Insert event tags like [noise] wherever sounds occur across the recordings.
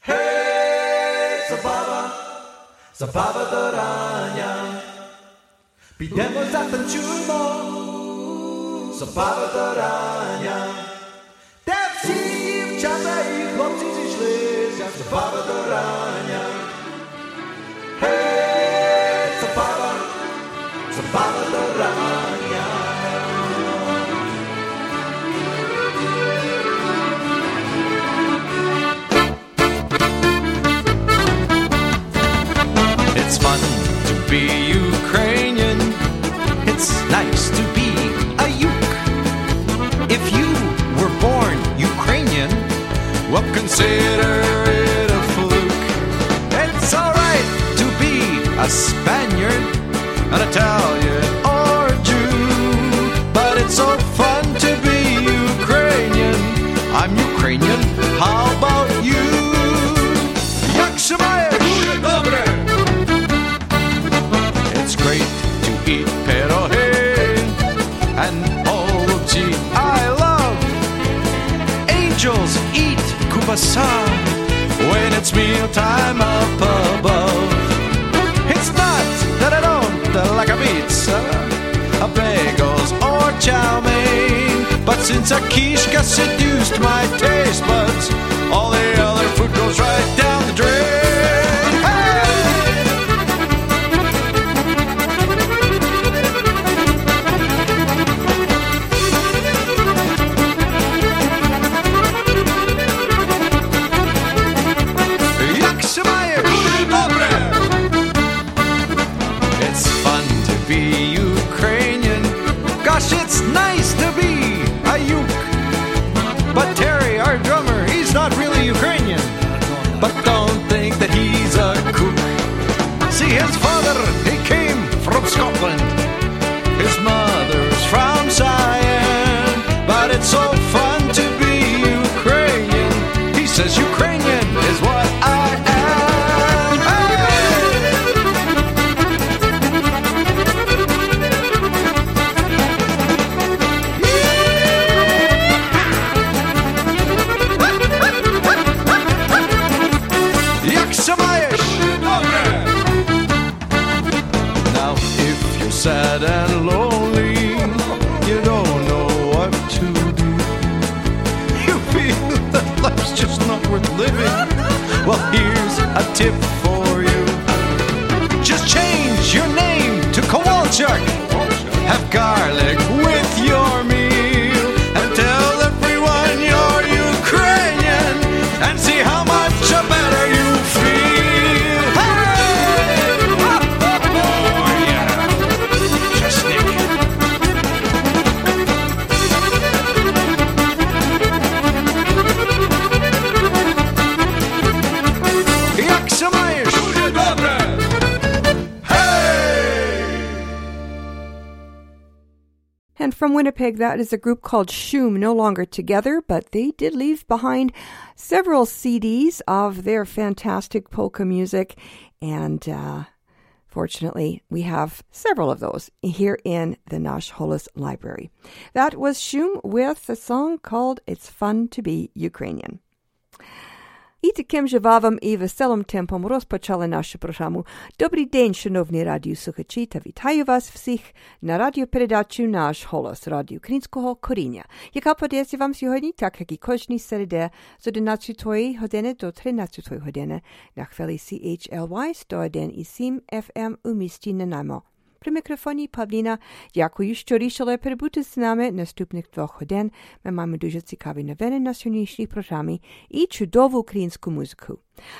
Hej, zabawa, zabawa do rania. Підемо затанцюємо, zabawa do rania. Де всі дівчата і хлопці зійшлися, rania. Be Ukrainian. It's nice to be a Uk. If you were born Ukrainian, well, consider it a fluke. It's alright to be a Spaniard, an Italian, or a Jew. But it's so fun to be Ukrainian. I'm Ukrainian. Kubasa when it's mealtime up above. It's not that I don't like a pizza, a bagels or chow mein, but since a quiche got seduced my taste buds, all the other food goes right down the drain. That is a group called Shoom, no longer together, but they did leave behind several CDs of their fantastic polka music. And uh, fortunately, we have several of those here in the Nash Holos Library. That was Shoom with a song called It's Fun to Be Ukrainian. І таким же вавом і веселим темпом розпочали нашу програму. Добрий день, шановні радіослухачі, та вітаю вас всіх на радіопередачу «Наш голос» радіо українського коріння, яка подається вам сьогодні, так як і кожній середе, з 11 години до 13 години на хвилі CHLY 101,7 FM у місті Нанаймо. При мікрофоні Павліна. Дякую, що рішили перебути з нами наступних двох годин. Ми маємо дуже цікаві новини на сьогоднішній програмі і чудову українську музику.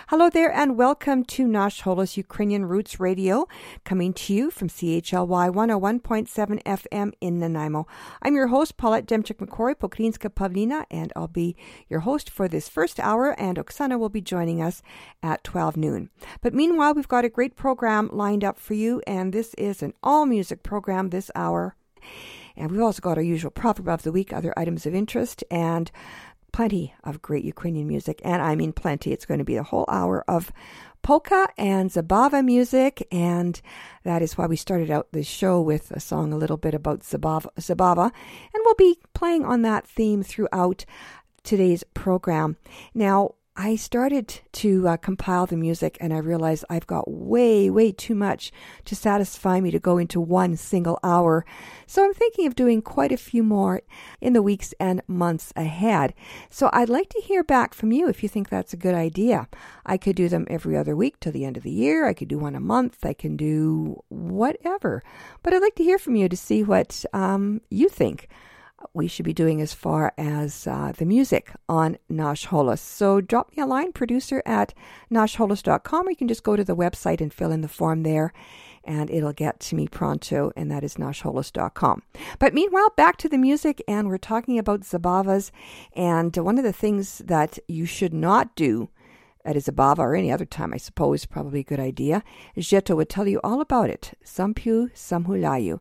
Hello there and welcome to Nash Holos Ukrainian Roots Radio, coming to you from CHLY 101.7 FM in Nanaimo. I'm your host, Paulette Demchik MacQuarrie, Pokrinska Pavlina, and I'll be your host for this first hour, and Oksana will be joining us at 12 noon. But meanwhile, we've got a great program lined up for you, and this is an all music program this hour. And we've also got our usual proverb of the week, other items of interest, and plenty of great Ukrainian music, and I mean plenty. It's going to be a whole hour of polka and Zabava music, and that is why we started out this show with a song a little bit about Zabava, Zabava and we'll be playing on that theme throughout today's program. Now, I started to uh, compile the music and I realized I've got way, way too much to satisfy me to go into one single hour. So I'm thinking of doing quite a few more in the weeks and months ahead. So I'd like to hear back from you if you think that's a good idea. I could do them every other week till the end of the year. I could do one a month. I can do whatever. But I'd like to hear from you to see what um, you think we should be doing as far as uh, the music on Nash Holos. So drop me a line, producer at nashholos.com, or you can just go to the website and fill in the form there, and it'll get to me pronto, and that is nashholos.com. But meanwhile, back to the music, and we're talking about Zabavas, and one of the things that you should not do at a Zabava or any other time, I suppose, probably a good idea. Jeto would tell you all about it. Sampiu Samhulayu,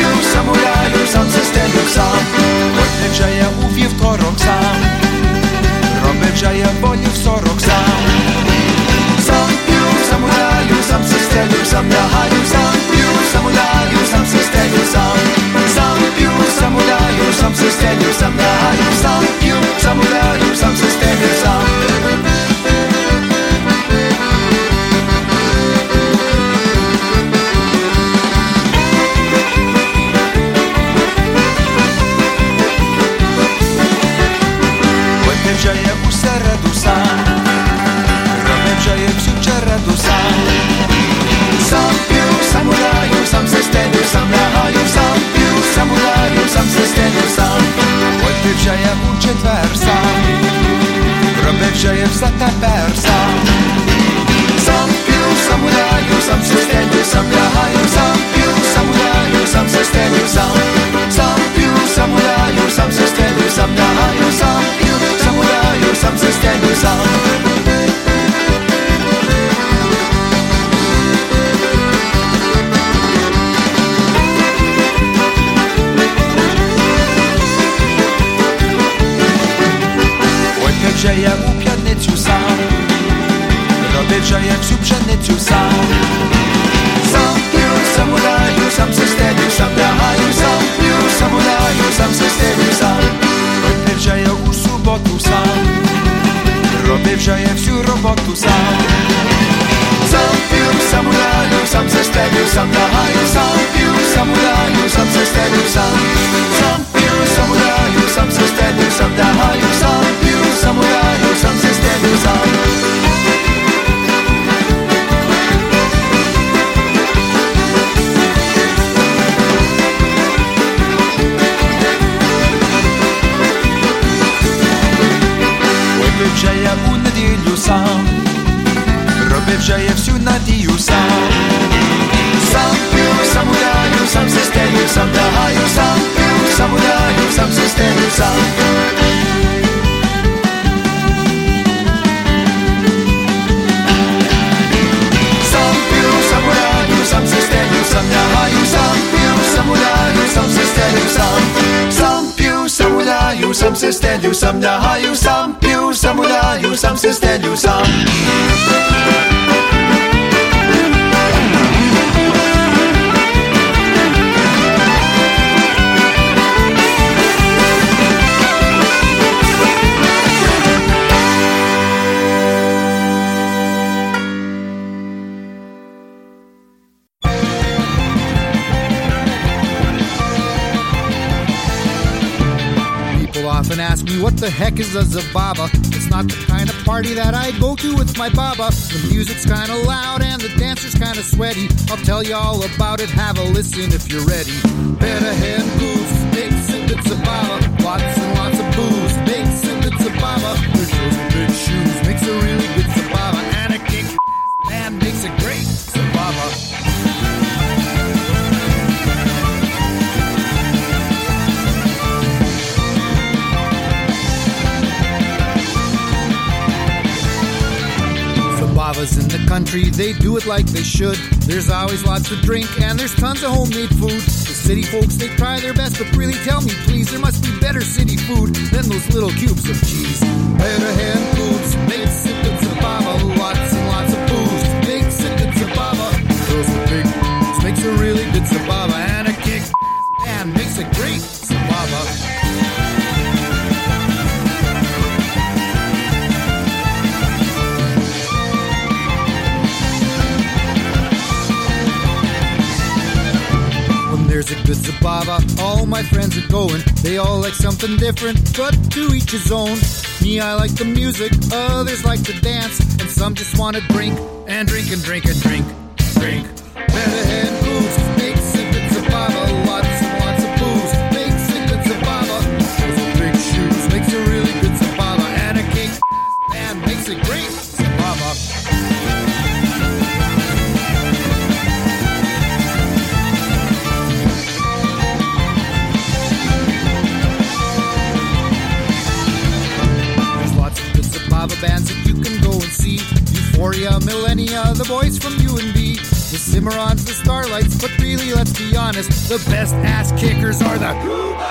сам гуляю, сам системю, сам. Робив вже я у вівторок сам, робив вже я сорок сам. Сам п'ю, сам гуляю, сам системю, сам лягаю, сам п'ю, сам гуляю, сам системю, сам. Сам п'ю, сам гуляю, сам системю, сам лягаю, сам п'ю, сам гуляю, сам системю, сам. гуляю, сам системю, сам. Робив вже я у четвер Sam, da, you Sam, you Sam, da, you Sam, sister, you Sam. neck is a Zabava. It's not the kind of party that I go to, with my Baba. The music's kinda loud and the dancer's kinda sweaty. I'll tell you all about it, have a listen if you're ready. Better head booze, big sip it's Zabava. Lots and lots of booze, big sip it's Zabava. Big shoes and big shoes, makes a really good Zabava. And a kick [laughs] and makes a great Sababas in the country, they do it like they should. There's always lots to drink and there's tons of homemade food. The city folks, they try their best, but really tell me, please, there must be better city food than those little cubes of cheese. Better hand foods, made sipping Sababa, lots and lots of booze. Big sipping Sababa, girls with big makes a really good Sababa, and there's a good Zabava, all my friends are going. They all like something different, but to each his own. Me, I like the music, others like to dance, and some just want to drink and drink and drink and drink. Drink. Better hand bands that you can go and see. Euphoria, Millennia, the boys from U and B. The Cimarrons, the Starlights, but really, let's be honest, the best ass kickers are the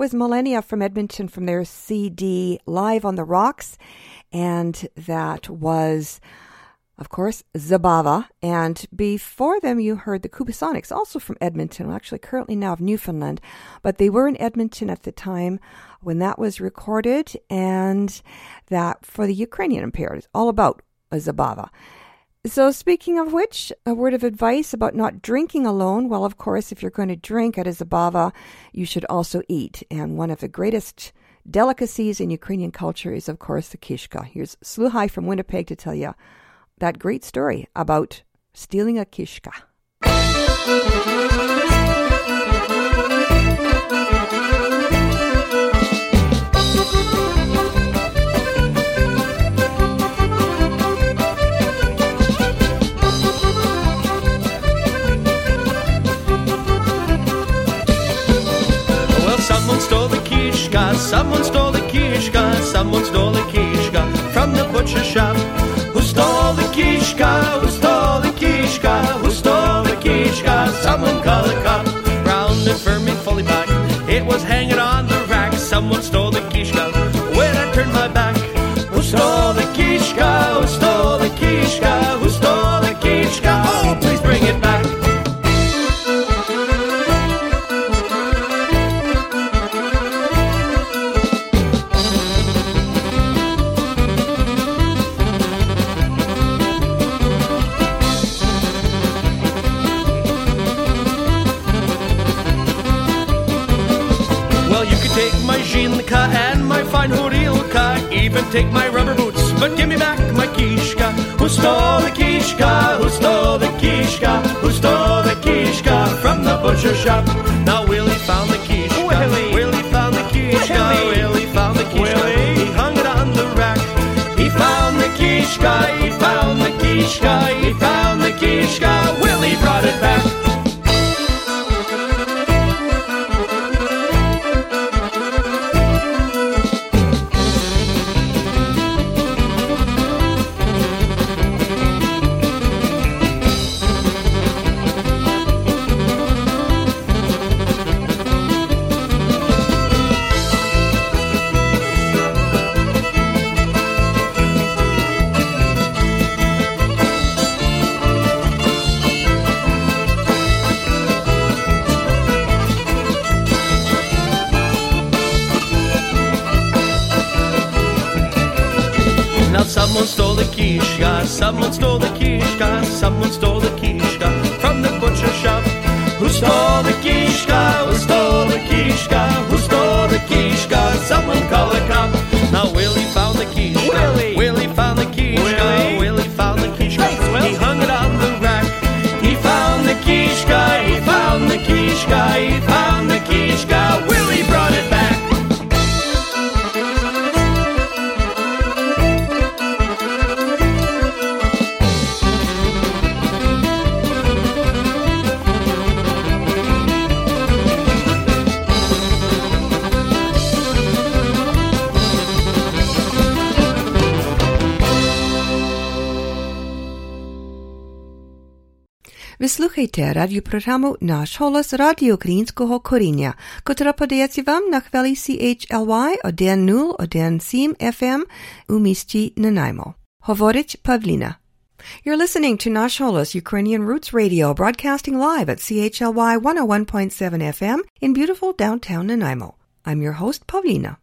was Millennia from Edmonton from their CD Live on the Rocks. And that was, of course, Zabava. And before them, you heard the Kubasonics, also from Edmonton, well, actually currently now of Newfoundland. But they were in Edmonton at the time when that was recorded. And that for the Ukrainian impaired is all about Zabava. So, speaking of which, a word of advice about not drinking alone. Well, of course, if you're going to drink at a zabava, you should also eat. And one of the greatest delicacies in Ukrainian culture is, of course, the kishka. Here's Sluhai from Winnipeg to tell you that great story about stealing a kishka. Someone stole the kishka, someone stole the kishka from the butcher shop. Who stole the kishka? Who stole the kishka? Horilka, even take my rubber boots, but give me back my kishka. Who stole the kishka? Who stole the kishka? Who stole the kishka from the butcher shop? Now Willie found the kishka. Willie. Willie found the kishka. Willie. Willie found the kishka. Willie. He hung it on the rack. He found the kishka. He found the kishka. He found the kishka. Willie brought it back. Ви слухаєте радіопрограму «Наш голос Радіо Українського коріння», котра подається вам на хвилі CHLY 101.7 FM у місті Нанаймо. Говорить Павліна. You're listening to Nash Holos Ukrainian Roots Radio, broadcasting live at CHLY 101.7 FM in beautiful downtown Nanaimo. I'm your host, Pavlina.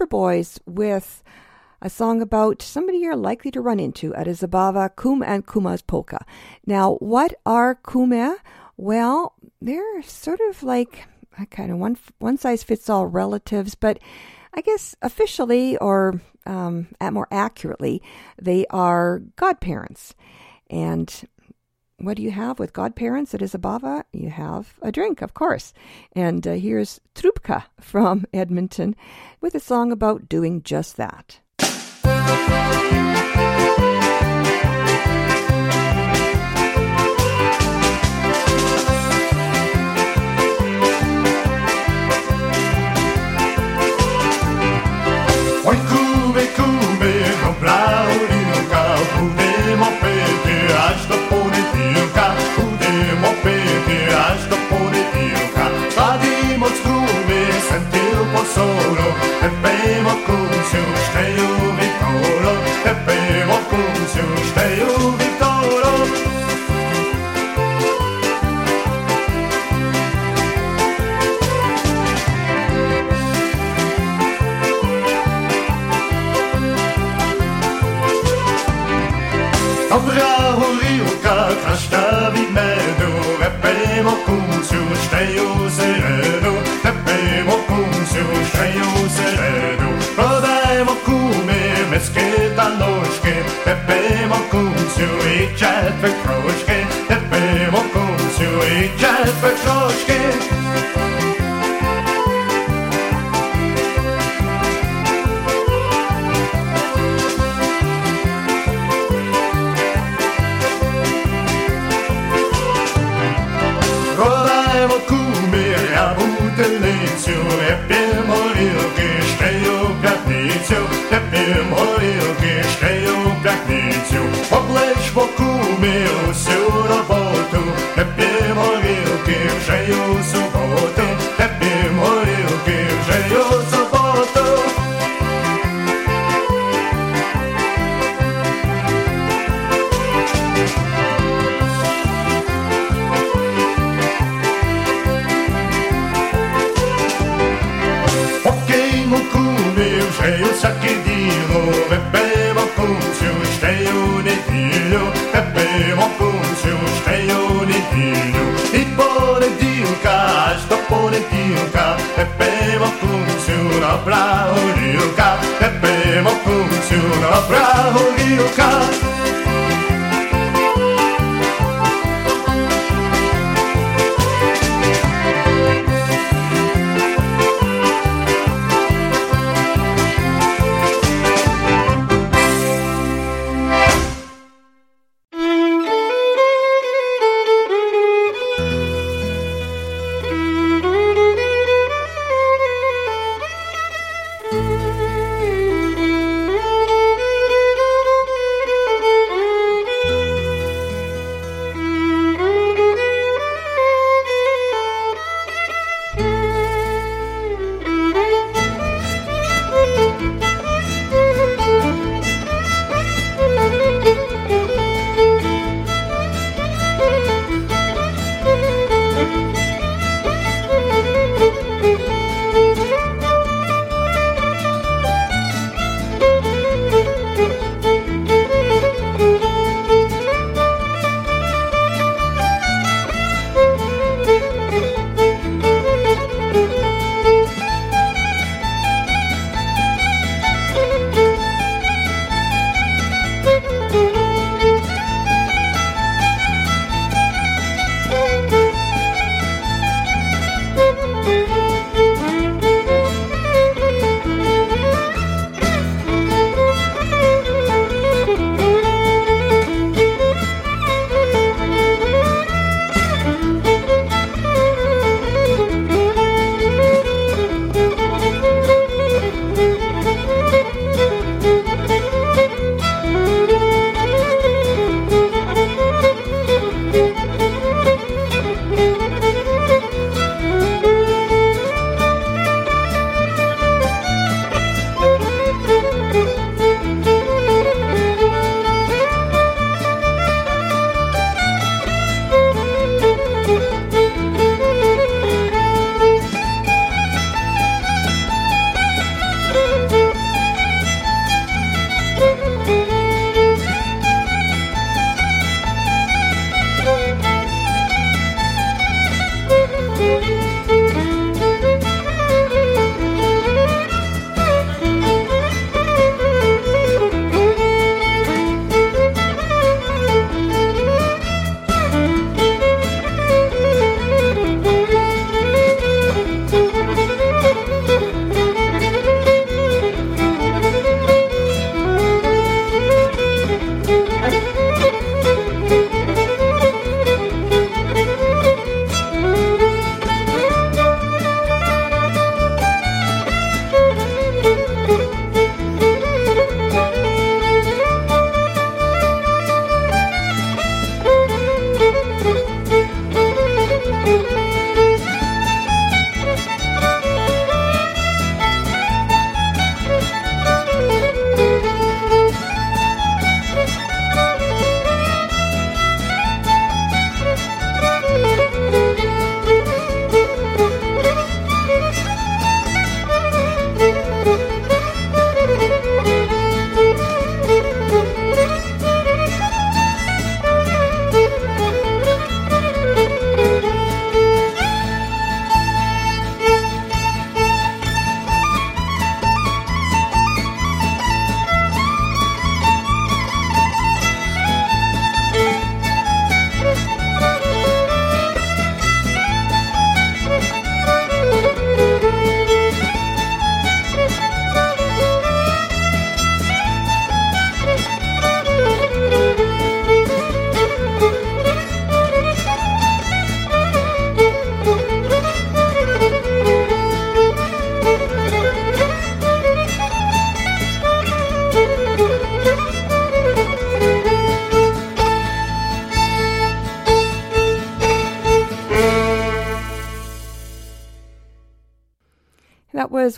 River Boys with a song about somebody you're likely to run into at a Zabava, Kum and Kuma's polka. Now, what are Kume? Well, they're sort of like kind of one one size fits all relatives, but I guess officially or um, at more accurately, they are godparents. And what do you have with godparents at Izabava? You have a drink, of course. And uh, here's Trubka from Edmonton with a song about doing just that.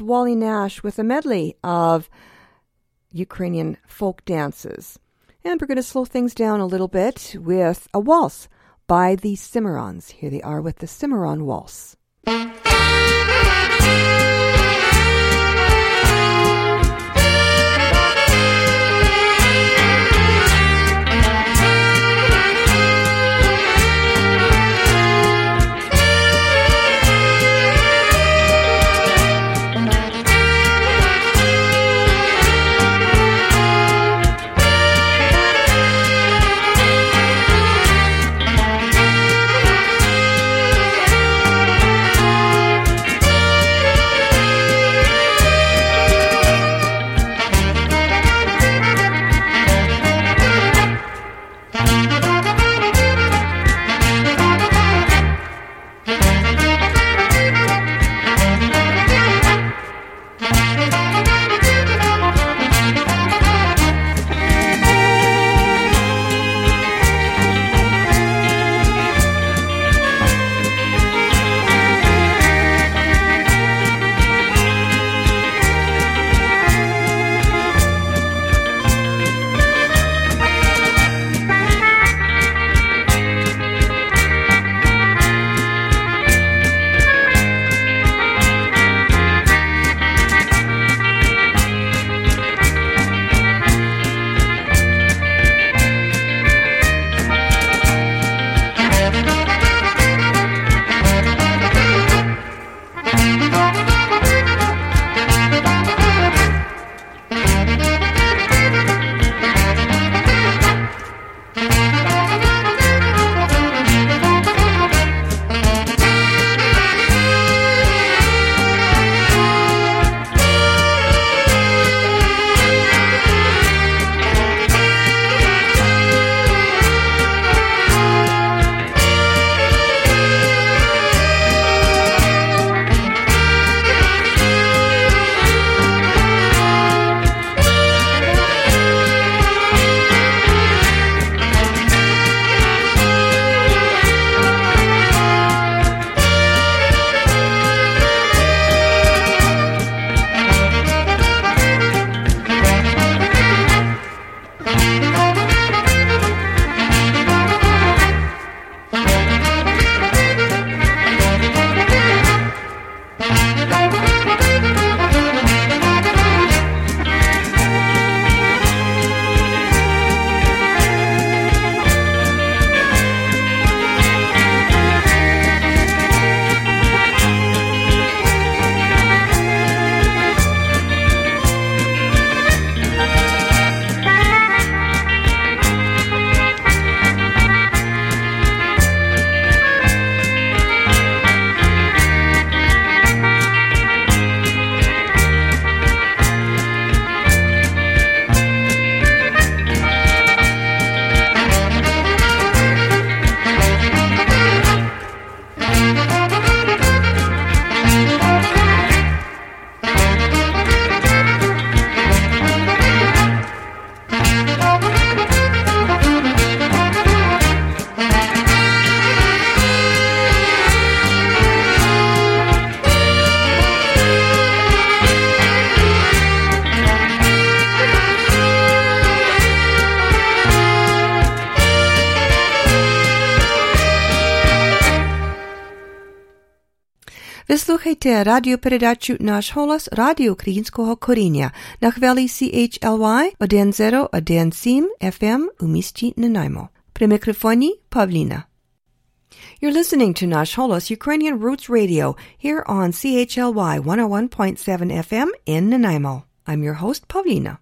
Wally Nash with a medley of Ukrainian folk dances. And we're going to slow things down a little bit with a waltz by the Cimarrons. Here they are with the Cimarron Waltz. Radio predaću Naš holas radio korinja na hveli CHLY 1017 FM u misti Nanaimo. Pre mikrofoni Pavlina. You're listening to Nash Holos Ukrainian Roots Radio here on CHLY 101.7 FM in Nanaimo. I'm your host, Pavlina.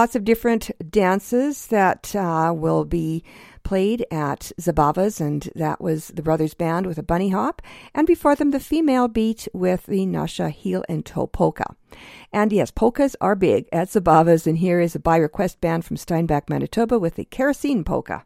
Lots of different dances that uh, will be played at Zabava's, and that was the Brothers Band with a bunny hop, and before them, the female beat with the Nasha heel and toe polka. And yes, polkas are big at Zabava's, and here is a by request band from Steinbach, Manitoba with the Kerosene Polka.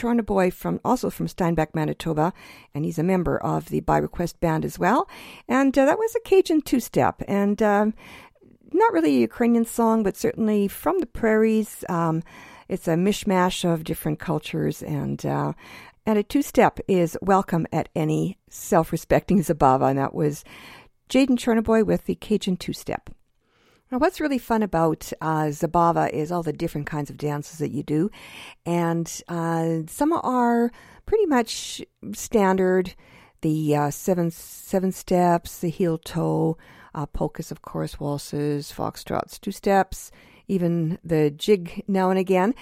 Jaden Chornaboy from also from Steinbach, Manitoba, and he's a member of the By Request band as well. And uh, that was a Cajun two-step, and um, not really a Ukrainian song, but certainly from the prairies. Um, it's a mishmash of different cultures, and uh, and a two-step is welcome at any self-respecting Zabava, and that was Jaden Chornaboy with the Cajun two-step. Now, what's really fun about uh, Zabava is all the different kinds of dances that you do. And uh, some are pretty much standard the uh, seven, seven steps, the heel toe, uh, polkas, of course, waltzes, foxtrots, two steps, even the jig now and again.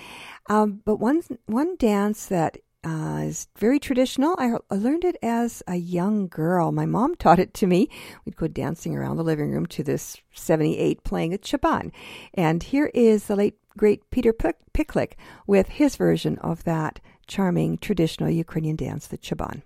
Um, but one, one dance that uh, is very traditional. I, I, learned it as a young girl. My mom [laughs] taught it to me. We'd go dancing around the living room to this 78 playing a chaban. And here is the late great Peter Piklik with his version of that charming traditional Ukrainian dance, the chaban.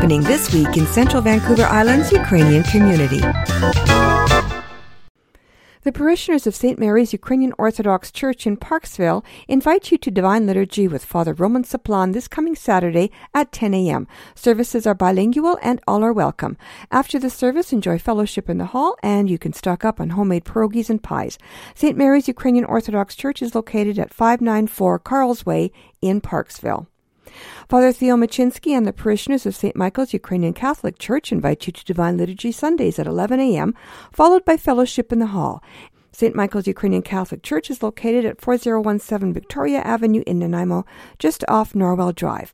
Happening this week in Central Vancouver Island's Ukrainian community. The parishioners of St. Mary's Ukrainian Orthodox Church in Parksville invite you to Divine Liturgy with Father Roman Saplan this coming Saturday at 10 a.m. Services are bilingual and all are welcome. After the service, enjoy fellowship in the hall and you can stock up on homemade pierogies and pies. St. Mary's Ukrainian Orthodox Church is located at 594 Carlsway in Parksville. Father Theo Machinsky and the parishioners of St. Michael's Ukrainian Catholic Church invite you to Divine Liturgy Sundays at 11 a.m., followed by fellowship in the hall. St. Michael's Ukrainian Catholic Church is located at 4017 Victoria Avenue in Nanaimo, just off Norwell Drive.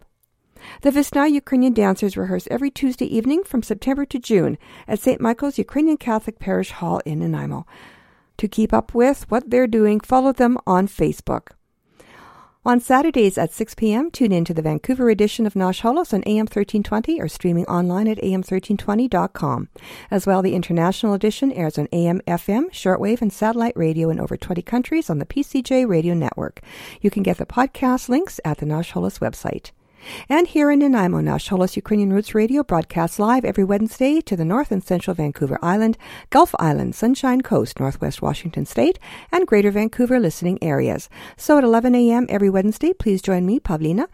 The Visna Ukrainian dancers rehearse every Tuesday evening from September to June at St. Michael's Ukrainian Catholic Parish Hall in Nanaimo. To keep up with what they're doing, follow them on Facebook. On Saturdays at 6 p.m., tune in to the Vancouver edition of Nash Holos on AM 1320 or streaming online at am1320.com. As well, the international edition airs on AM, FM, shortwave, and satellite radio in over 20 countries on the PCJ radio network. You can get the podcast links at the Nash Holos website. And here in Nanaimo, Nash Holos Ukrainian Roots Radio broadcasts live every Wednesday to the North and Central Vancouver Island, Gulf Island, Sunshine Coast, Northwest Washington State, and Greater Vancouver listening areas. So at 11 a.m. every Wednesday, please join me, Pavlina,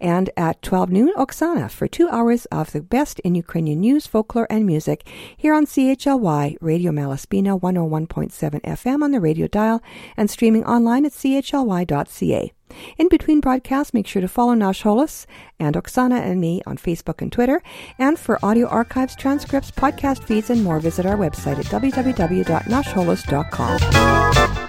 and at 12 noon, Oksana, for two hours of the best in Ukrainian news, folklore, and music here on CHLY Radio Malaspina 101.7 FM on the radio dial and streaming online at chly.ca. In between broadcasts, make sure to follow Nash Holos and Oksana and me on Facebook and Twitter. And for audio archives, transcripts, podcast feeds, and more, visit our website at www.nashholos.com.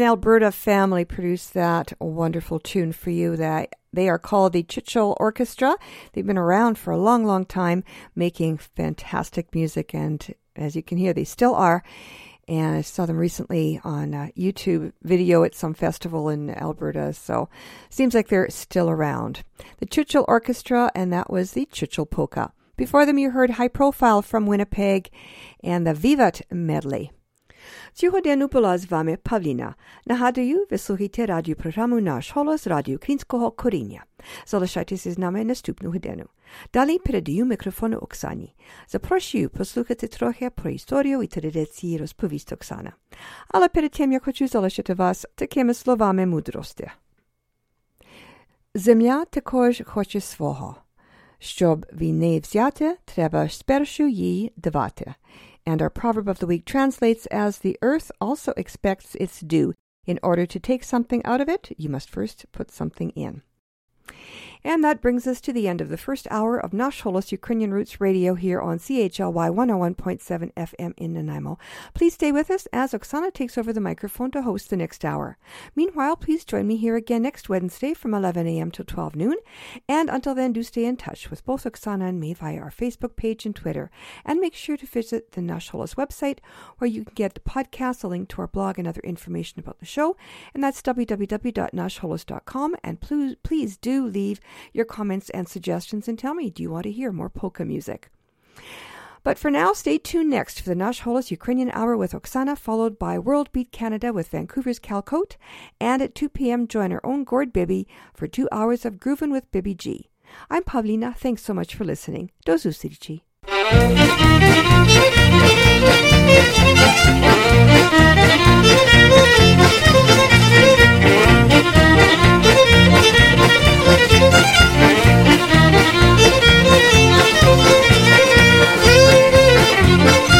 An Alberta family produced that wonderful tune for you. That they are called the Churchill Orchestra. They've been around for a long, long time, making fantastic music, and as you can hear, they still are. And I saw them recently on a YouTube video at some festival in Alberta, so seems like they're still around. The Churchill Orchestra, and that was the Churchill Polka. Before them, you heard High Profile from Winnipeg and the Vivat Medley. Сьогодні була з вами Павліна. Нагадую, ви слухаєте радіопрограму «Наш голос» радіо Українського коріння. Залишайтеся з нами наступну годину. Далі передаю мікрофон Оксані. Запрошую послухати трохи про історію і традиції розповість Оксана. Але перед тим я хочу залишити вас такими словами мудрості. Земля також хоче свого. Щоб війни взяти, треба спершу їй давати. And our proverb of the week translates as The earth also expects its due. In order to take something out of it, you must first put something in. And that brings us to the end of the first hour of Nash Holos Ukrainian Roots Radio here on CHLY 101.7 FM in Nanaimo. Please stay with us as Oksana takes over the microphone to host the next hour. Meanwhile, please join me here again next Wednesday from 11 a.m. till 12 noon. And until then, do stay in touch with both Oksana and me via our Facebook page and Twitter. And make sure to visit the Nash Holos website where you can get the podcast, a link to our blog, and other information about the show. And that's www.nashholos.com. And please, please do leave your comments and suggestions and tell me, do you want to hear more polka music? But for now, stay tuned next for the Nash Holos Ukrainian Hour with Oksana, followed by World Beat Canada with Vancouver's Calcote, and at 2 p.m. join our own Gord Bibby for two hours of Groovin' with Bibby G. I'm Pavlina. Thanks so much for listening. Do zустрічі. Música